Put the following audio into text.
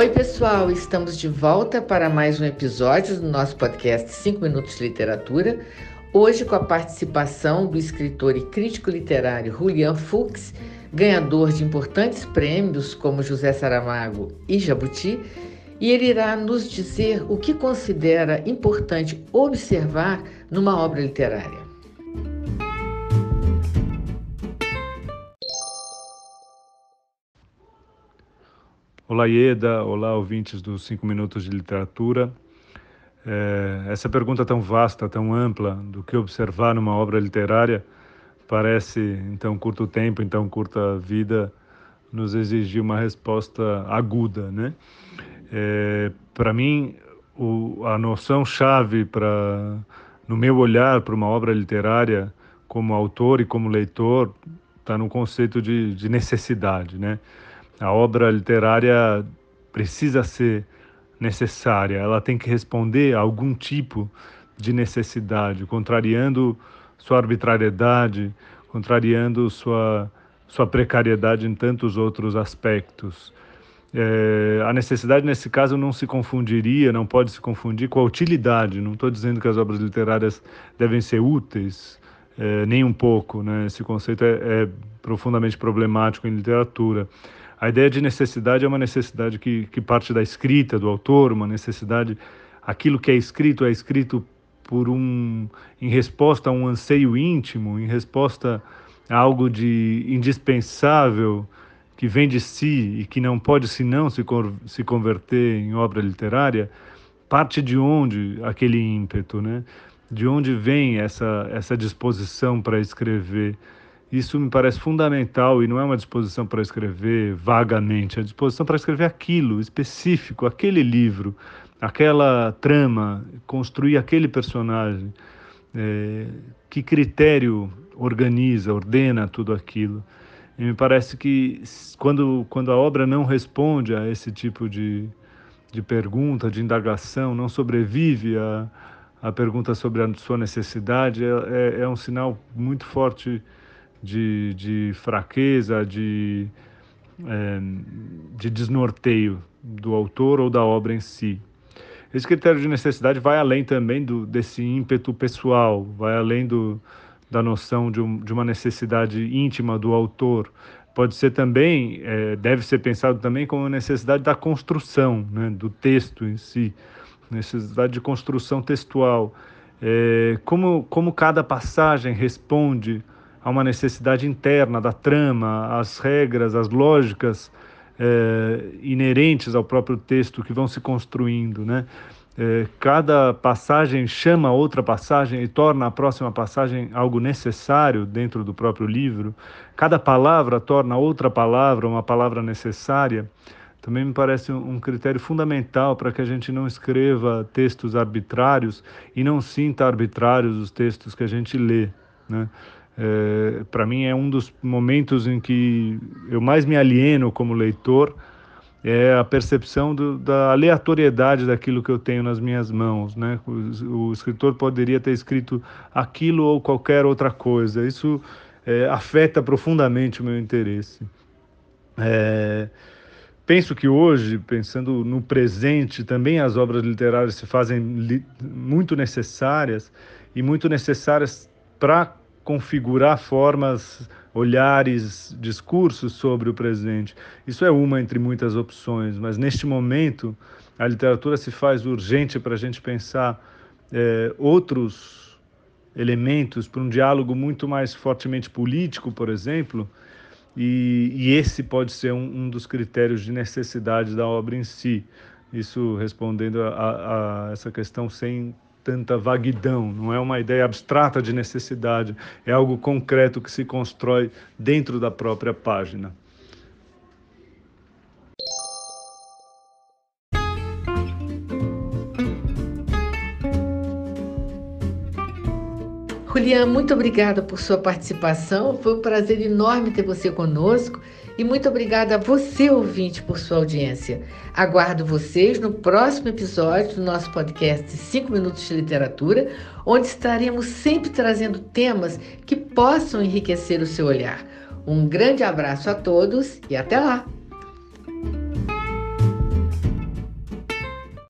Oi, pessoal, estamos de volta para mais um episódio do nosso podcast 5 Minutos de Literatura. Hoje, com a participação do escritor e crítico literário Julian Fuchs, ganhador de importantes prêmios como José Saramago e Jabuti, e ele irá nos dizer o que considera importante observar numa obra literária. Olá, Ieda. Olá, ouvintes dos 5 Minutos de Literatura. É, essa pergunta tão vasta, tão ampla, do que observar numa obra literária, parece, em tão curto tempo, em tão curta vida, nos exigir uma resposta aguda, né? É, para mim, o, a noção chave para, no meu olhar para uma obra literária, como autor e como leitor, está no conceito de, de necessidade, né? A obra literária precisa ser necessária, ela tem que responder a algum tipo de necessidade, contrariando sua arbitrariedade, contrariando sua, sua precariedade em tantos outros aspectos. É, a necessidade, nesse caso, não se confundiria, não pode se confundir com a utilidade. Não estou dizendo que as obras literárias devem ser úteis, é, nem um pouco. Né? Esse conceito é, é profundamente problemático em literatura. A ideia de necessidade é uma necessidade que, que parte da escrita do autor, uma necessidade. Aquilo que é escrito é escrito por um, em resposta a um anseio íntimo, em resposta a algo de indispensável que vem de si e que não pode senão se, se converter em obra literária, parte de onde aquele ímpeto, né? De onde vem essa essa disposição para escrever? Isso me parece fundamental e não é uma disposição para escrever vagamente, é a disposição para escrever aquilo específico, aquele livro, aquela trama, construir aquele personagem. É, que critério organiza, ordena tudo aquilo? E me parece que quando, quando a obra não responde a esse tipo de, de pergunta, de indagação, não sobrevive a, a pergunta sobre a sua necessidade, é, é, é um sinal muito forte de, de fraqueza, de, é, de desnorteio do autor ou da obra em si. Esse critério de necessidade vai além também do, desse ímpeto pessoal, vai além do, da noção de, um, de uma necessidade íntima do autor. Pode ser também, é, deve ser pensado também como necessidade da construção, né, do texto em si, necessidade de construção textual. É, como, como cada passagem responde a uma necessidade interna da trama, as regras, as lógicas é, inerentes ao próprio texto que vão se construindo, né? É, cada passagem chama outra passagem e torna a próxima passagem algo necessário dentro do próprio livro. Cada palavra torna outra palavra uma palavra necessária. Também me parece um critério fundamental para que a gente não escreva textos arbitrários e não sinta arbitrários os textos que a gente lê, né? É, para mim é um dos momentos em que eu mais me alieno como leitor é a percepção do, da aleatoriedade daquilo que eu tenho nas minhas mãos, né? O, o escritor poderia ter escrito aquilo ou qualquer outra coisa. Isso é, afeta profundamente o meu interesse. É, penso que hoje, pensando no presente, também as obras literárias se fazem li, muito necessárias e muito necessárias para configurar formas, olhares, discursos sobre o presente. Isso é uma entre muitas opções, mas neste momento a literatura se faz urgente para a gente pensar é, outros elementos para um diálogo muito mais fortemente político, por exemplo, e, e esse pode ser um, um, dos critérios de necessidade da obra em si. Isso respondendo a, a, essa questão sem tanta vaguidão, não é uma ideia abstrata de necessidade, é algo concreto que se constrói dentro da própria página. Julian, muito obrigada por sua participação. Foi um prazer enorme ter você conosco e muito obrigada a você, ouvinte, por sua audiência. Aguardo vocês no próximo episódio do nosso podcast 5 Minutos de Literatura, onde estaremos sempre trazendo temas que possam enriquecer o seu olhar. Um grande abraço a todos e até lá!